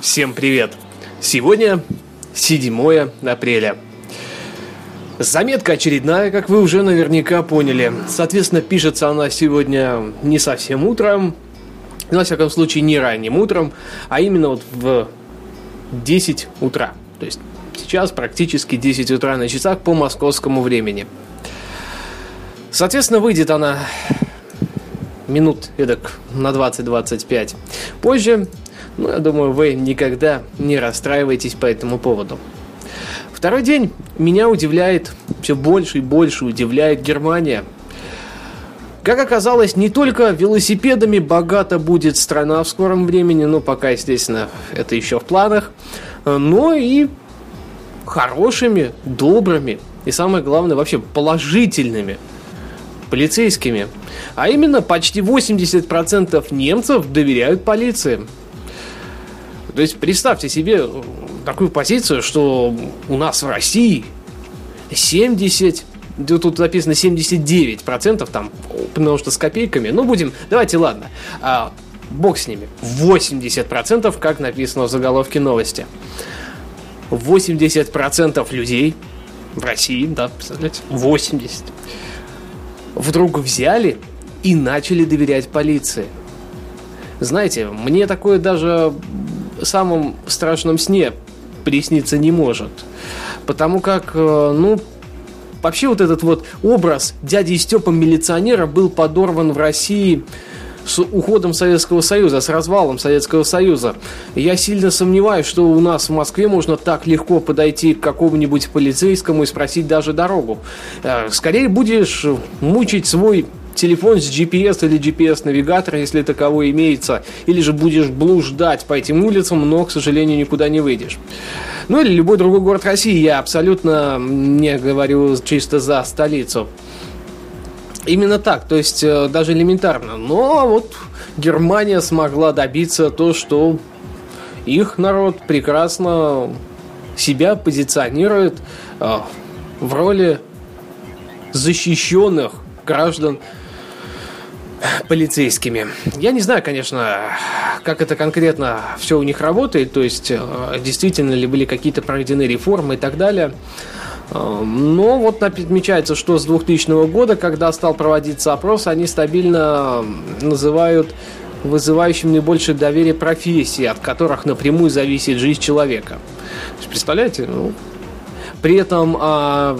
Всем привет! Сегодня 7 апреля. Заметка очередная, как вы уже наверняка поняли. Соответственно, пишется она сегодня не совсем утром, во всяком случае, не ранним утром, а именно вот в 10 утра. То есть сейчас практически 10 утра на часах по московскому времени. Соответственно, выйдет она минут эдак на 20-25 позже. Ну, я думаю, вы никогда не расстраиваетесь по этому поводу. Второй день меня удивляет, все больше и больше удивляет Германия. Как оказалось, не только велосипедами богата будет страна в скором времени, но пока, естественно, это еще в планах, но и хорошими, добрыми и, самое главное, вообще положительными полицейскими. А именно, почти 80% немцев доверяют полиции. То есть представьте себе такую позицию, что у нас в России 70 тут написано 79%, там, потому что с копейками. Ну, будем, давайте, ладно. А, бог с ними. 80%, как написано в заголовке новости. 80% людей в России, да, представляете, 80, вдруг взяли и начали доверять полиции. Знаете, мне такое даже самом страшном сне присниться не может. Потому как, э, ну, вообще вот этот вот образ дяди Степа милиционера был подорван в России с уходом Советского Союза, с развалом Советского Союза. Я сильно сомневаюсь, что у нас в Москве можно так легко подойти к какому-нибудь полицейскому и спросить даже дорогу. Э, скорее будешь мучить свой телефон с GPS или GPS-навигатор, если таковой имеется, или же будешь блуждать по этим улицам, но, к сожалению, никуда не выйдешь. Ну или любой другой город России, я абсолютно не говорю чисто за столицу. Именно так, то есть э, даже элементарно. Но вот Германия смогла добиться то, что их народ прекрасно себя позиционирует э, в роли защищенных граждан полицейскими. Я не знаю, конечно, как это конкретно все у них работает, то есть э, действительно ли были какие-то проведены реформы и так далее. Э, но вот отмечается, что с 2000 года, когда стал проводиться опрос, они стабильно называют вызывающим наибольшее доверие профессии, от которых напрямую зависит жизнь человека. Представляете? Ну, при этом а,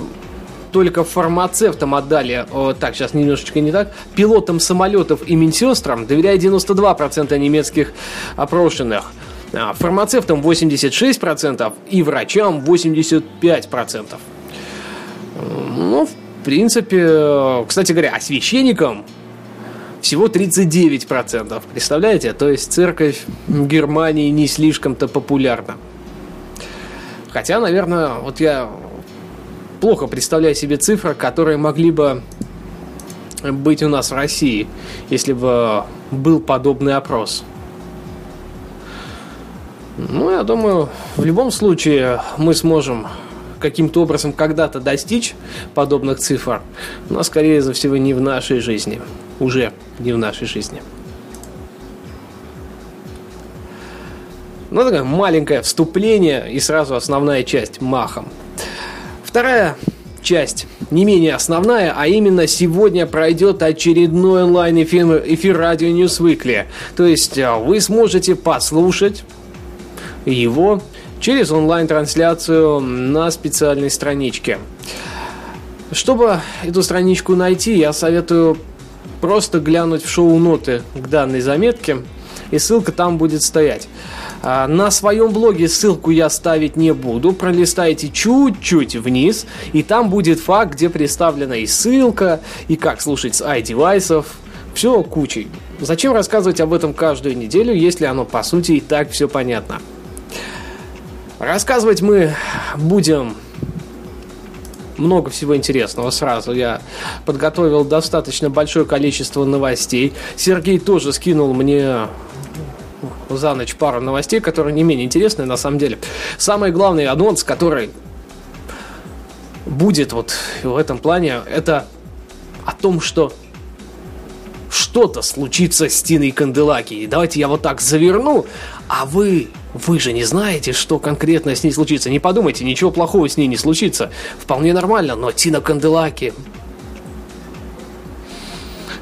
только фармацевтам отдали, о, так, сейчас немножечко не так, пилотам самолетов и медсестрам доверяет 92% немецких опрошенных. А фармацевтам 86% и врачам 85%. Ну, в принципе, кстати говоря, а священникам всего 39%. Представляете? То есть церковь в Германии не слишком-то популярна. Хотя, наверное, вот я плохо представляю себе цифры, которые могли бы быть у нас в России, если бы был подобный опрос. Ну, я думаю, в любом случае мы сможем каким-то образом когда-то достичь подобных цифр, но, скорее всего, не в нашей жизни. Уже не в нашей жизни. Ну, такое маленькое вступление и сразу основная часть махом. Вторая часть, не менее основная, а именно сегодня пройдет очередной онлайн-эфир эфир радио Weekly. То есть э, вы сможете послушать его через онлайн-трансляцию на специальной страничке. Чтобы эту страничку найти, я советую просто глянуть в шоу-ноты к данной заметке, и ссылка там будет стоять. А, на своем блоге ссылку я ставить не буду. Пролистайте чуть-чуть вниз, и там будет факт, где представлена и ссылка, и как слушать с iDevice. Все кучей. Зачем рассказывать об этом каждую неделю, если оно по сути и так все понятно? Рассказывать мы будем много всего интересного сразу. Я подготовил достаточно большое количество новостей. Сергей тоже скинул мне за ночь пару новостей, которые не менее интересные на самом деле. Самый главный анонс, который будет вот в этом плане, это о том, что что-то случится с Тиной Канделаки. давайте я вот так заверну, А вы, вы же не знаете, что конкретно с ней случится. Не подумайте, ничего плохого с ней не случится. Вполне нормально, но Тина Канделаки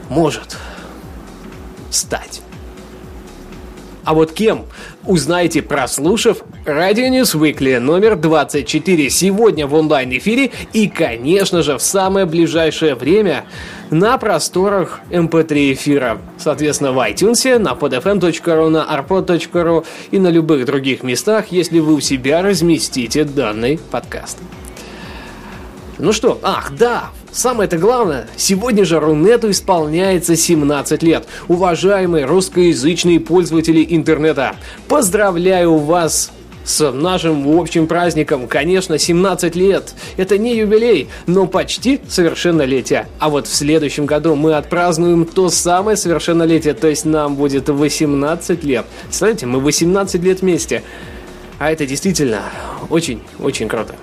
может стать. А вот кем? Узнаете, прослушав Radio News Weekly номер 24 сегодня в онлайн-эфире и, конечно же, в самое ближайшее время на просторах MP3 эфира. Соответственно, в iTunes, на podfm.ru, на arpod.ru и на любых других местах, если вы у себя разместите данный подкаст. Ну что, ах, да, Самое-то главное, сегодня же Рунету исполняется 17 лет. Уважаемые русскоязычные пользователи интернета, поздравляю вас с нашим общим праздником. Конечно, 17 лет. Это не юбилей, но почти совершеннолетие. А вот в следующем году мы отпразднуем то самое совершеннолетие, то есть нам будет 18 лет. Смотрите, мы 18 лет вместе. А это действительно очень-очень круто.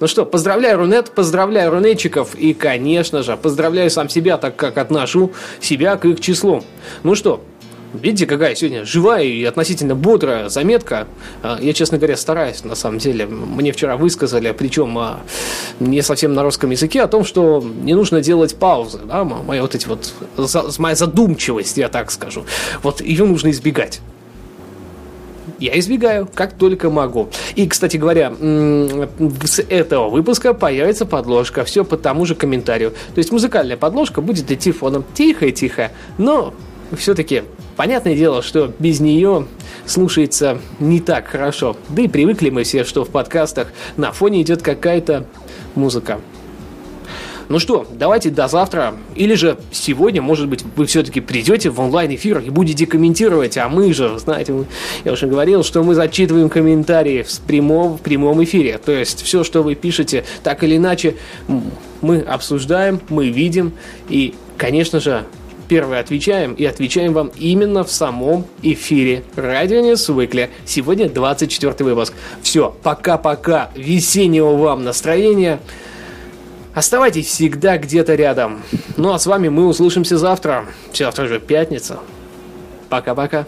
Ну что, поздравляю Рунет, поздравляю рунетчиков и, конечно же, поздравляю сам себя, так как отношу себя к их числу. Ну что, Видите, какая сегодня живая и относительно бодрая заметка. А, я, честно говоря, стараюсь, на самом деле. Мне вчера высказали, причем а, не совсем на русском языке, о том, что не нужно делать паузы. Да? Моя вот эти вот, моя задумчивость, я так скажу. Вот ее нужно избегать я избегаю, как только могу. И, кстати говоря, с этого выпуска появится подложка. Все по тому же комментарию. То есть музыкальная подложка будет идти фоном тихо-тихо, но все-таки понятное дело, что без нее слушается не так хорошо. Да и привыкли мы все, что в подкастах на фоне идет какая-то музыка. Ну что, давайте до завтра. Или же сегодня, может быть, вы все-таки придете в онлайн-эфир и будете комментировать. А мы же, знаете, я уже говорил, что мы зачитываем комментарии в прямом, в прямом эфире. То есть все, что вы пишете, так или иначе, мы обсуждаем, мы видим. И, конечно же, первое отвечаем и отвечаем вам именно в самом эфире Радио News Weekly. Сегодня 24 выпуск. Все, пока-пока, весеннего вам настроения. Оставайтесь всегда где-то рядом. Ну а с вами мы услышимся завтра. Завтра же пятница. Пока-пока.